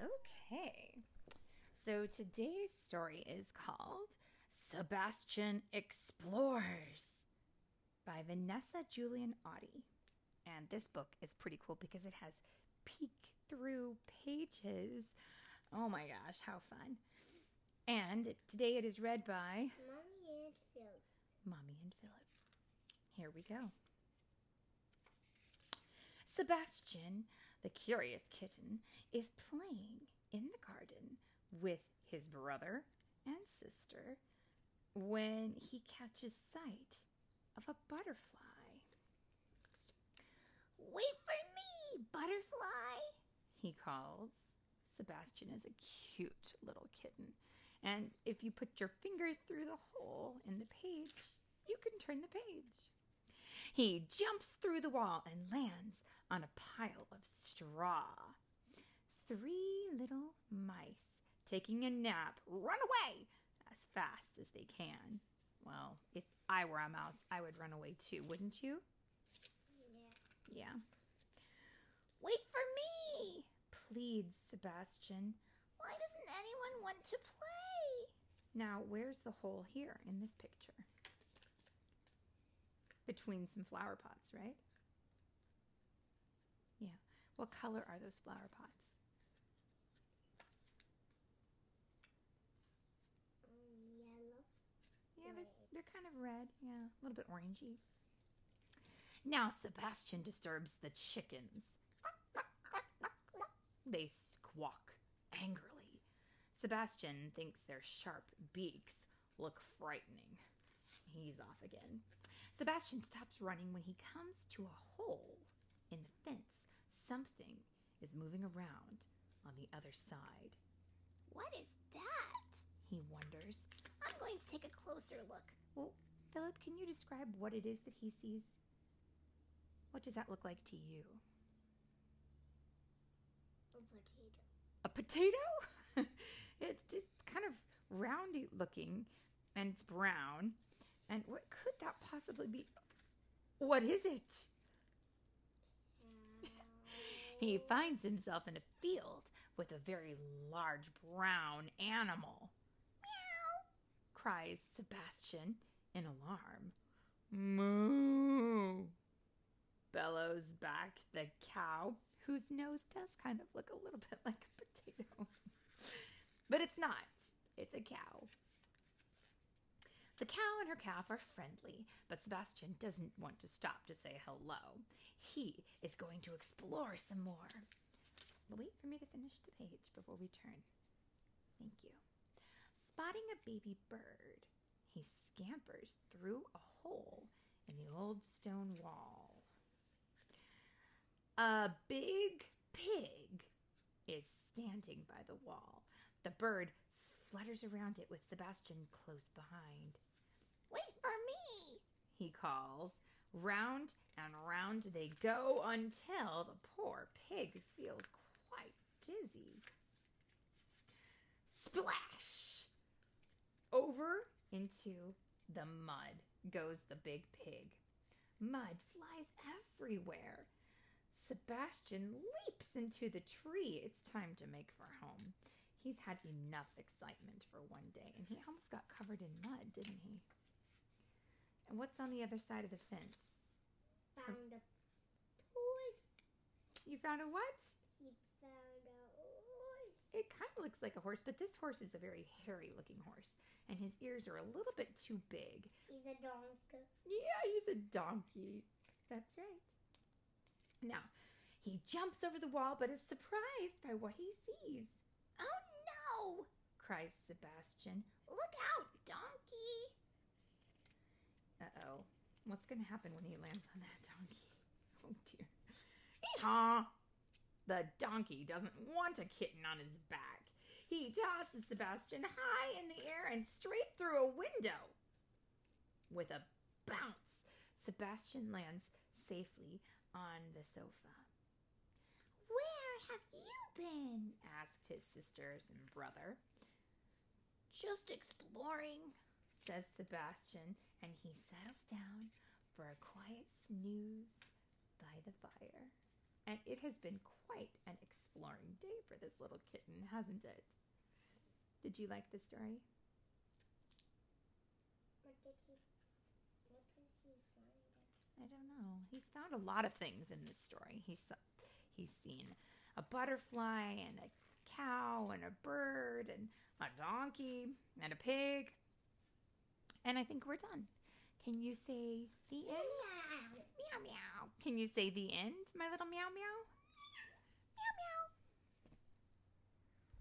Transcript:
Okay. So today's story is called Sebastian Explores by Vanessa Julian Audi. And this book is pretty cool because it has peek through pages. Oh my gosh, how fun. And today it is read by Mommy and Phil. Mommy and Philip. Here we go. Sebastian, the curious kitten, is playing in the garden with his brother and sister when he catches sight of a butterfly. Wait for me, butterfly, he calls. Sebastian is a cute little kitten, and if you put your finger through the hole in the page, you can turn the page. He jumps through the wall and lands on a pile of straw. Three little mice taking a nap run away as fast as they can. Well, if I were a mouse, I would run away too, wouldn't you? Yeah. Yeah. Wait for me, pleads Sebastian. Why doesn't anyone want to play? Now, where's the hole here in this picture? Between some flower pots, right? Yeah. What color are those flower pots? Yellow. Yeah, they're, they're kind of red. Yeah, a little bit orangey. Now Sebastian disturbs the chickens. They squawk angrily. Sebastian thinks their sharp beaks look frightening. He's off again. Sebastian stops running when he comes to a hole in the fence. Something is moving around on the other side. What is that? He wonders. I'm going to take a closer look. Well, Philip, can you describe what it is that he sees? What does that look like to you? A potato. A potato? it's just kind of roundy looking and it's brown. And what could that possibly be? What is it? He finds himself in a field with a very large brown animal. Meow, cries Sebastian in alarm. Moo, bellows back the cow, whose nose does kind of look a little bit like a potato. but it's not, it's a cow. Cow and her calf are friendly, but Sebastian doesn't want to stop to say hello. He is going to explore some more. Wait for me to finish the page before we turn. Thank you. Spotting a baby bird, he scampers through a hole in the old stone wall. A big pig is standing by the wall. The bird flutters around it with Sebastian close behind. Wait for me, he calls. Round and round they go until the poor pig feels quite dizzy. Splash! Over into the mud goes the big pig. Mud flies everywhere. Sebastian leaps into the tree. It's time to make for home. He's had enough excitement for one day, and he almost got covered in mud, didn't he? And what's on the other side of the fence? Found a horse. You found a what? He found a horse. It kind of looks like a horse, but this horse is a very hairy looking horse, and his ears are a little bit too big. He's a donkey. Yeah, he's a donkey. That's right. Now, he jumps over the wall but is surprised by what he sees. Oh no! cries Sebastian. Look out, donkey! Uh oh. What's going to happen when he lands on that donkey? Oh dear. Yeehaw! The donkey doesn't want a kitten on his back. He tosses Sebastian high in the air and straight through a window. With a bounce, Sebastian lands safely on the sofa. Where have you been? asked his sisters and brother. Just exploring, says Sebastian, and he settles down for a quiet snooze by the fire. And it has been quite an exploring day for this little kitten, hasn't it? Did you like the story? What did he? What does he find? I don't know. He's found a lot of things in this story. He's he's seen a butterfly and a cow and a bird and a donkey and a pig. And I think we're done. Can you say the end? Meow. Meow. Can you say the end, my little meow meow?